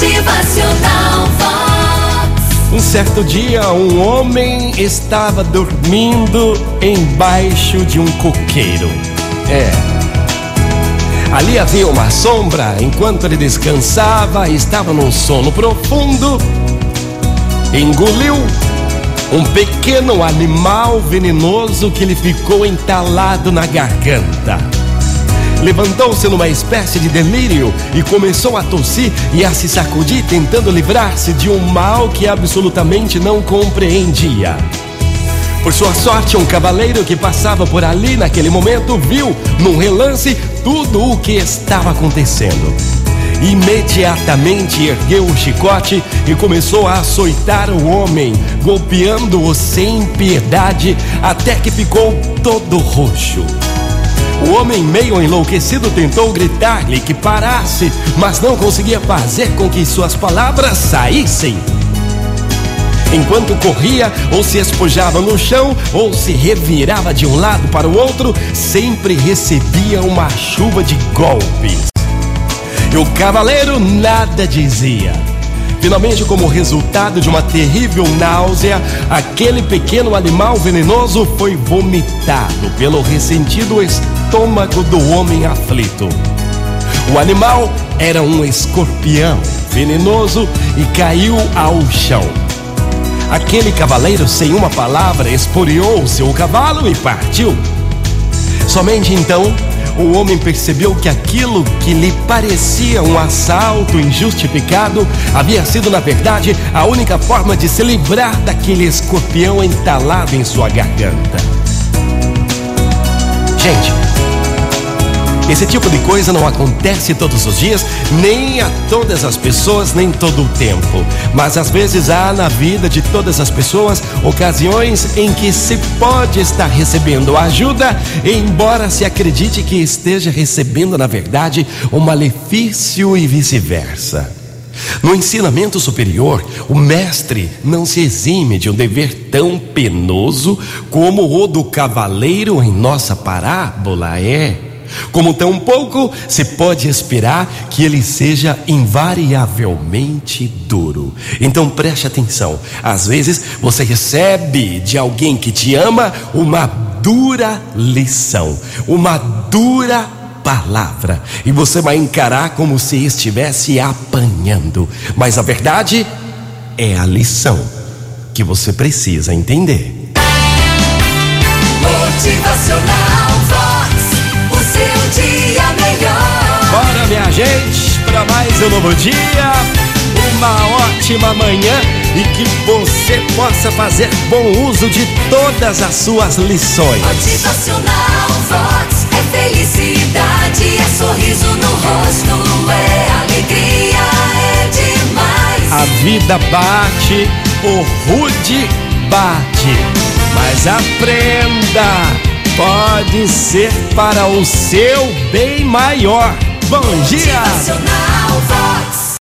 Motivacional Vox. Um certo dia, um homem estava dormindo embaixo de um coqueiro. É. Ali havia uma sombra, enquanto ele descansava, estava num sono profundo. Engoliu um pequeno animal venenoso que lhe ficou entalado na garganta. Levantou-se numa espécie de delírio e começou a tossir e a se sacudir, tentando livrar-se de um mal que absolutamente não compreendia. Por sua sorte, um cavaleiro que passava por ali naquele momento viu, num relance, tudo o que estava acontecendo. Imediatamente ergueu o chicote e começou a açoitar o homem, golpeando-o sem piedade até que ficou todo roxo. O homem, meio enlouquecido, tentou gritar-lhe que parasse, mas não conseguia fazer com que suas palavras saíssem. Enquanto corria, ou se espojava no chão, ou se revirava de um lado para o outro, sempre recebia uma chuva de golpes. E o cavaleiro nada dizia. Finalmente, como resultado de uma terrível náusea, aquele pequeno animal venenoso foi vomitado pelo ressentido estômago do homem aflito. O animal era um escorpião venenoso e caiu ao chão. Aquele cavaleiro, sem uma palavra, esporiou seu cavalo e partiu. Somente então o homem percebeu que aquilo que lhe parecia um assalto injustificado havia sido, na verdade, a única forma de se livrar daquele escorpião entalado em sua garganta. Gente, esse tipo de coisa não acontece todos os dias, nem a todas as pessoas, nem todo o tempo. Mas às vezes há na vida de todas as pessoas ocasiões em que se pode estar recebendo ajuda, embora se acredite que esteja recebendo, na verdade, um malefício e vice-versa. No ensinamento superior, o mestre não se exime de um dever tão penoso como o do cavaleiro em nossa parábola é como tampouco se pode esperar que ele seja invariavelmente duro. Então preste atenção: às vezes você recebe de alguém que te ama uma dura lição, uma dura palavra, e você vai encarar como se estivesse apanhando, mas a verdade é a lição que você precisa entender. Motivacional um novo dia, uma ótima manhã e que você possa fazer bom uso de todas as suas lições. Motivacional Vox. É felicidade, é sorriso no rosto, é alegria, é demais. A vida bate, o rude bate, mas aprenda, pode ser para o seu bem maior. Bom dia!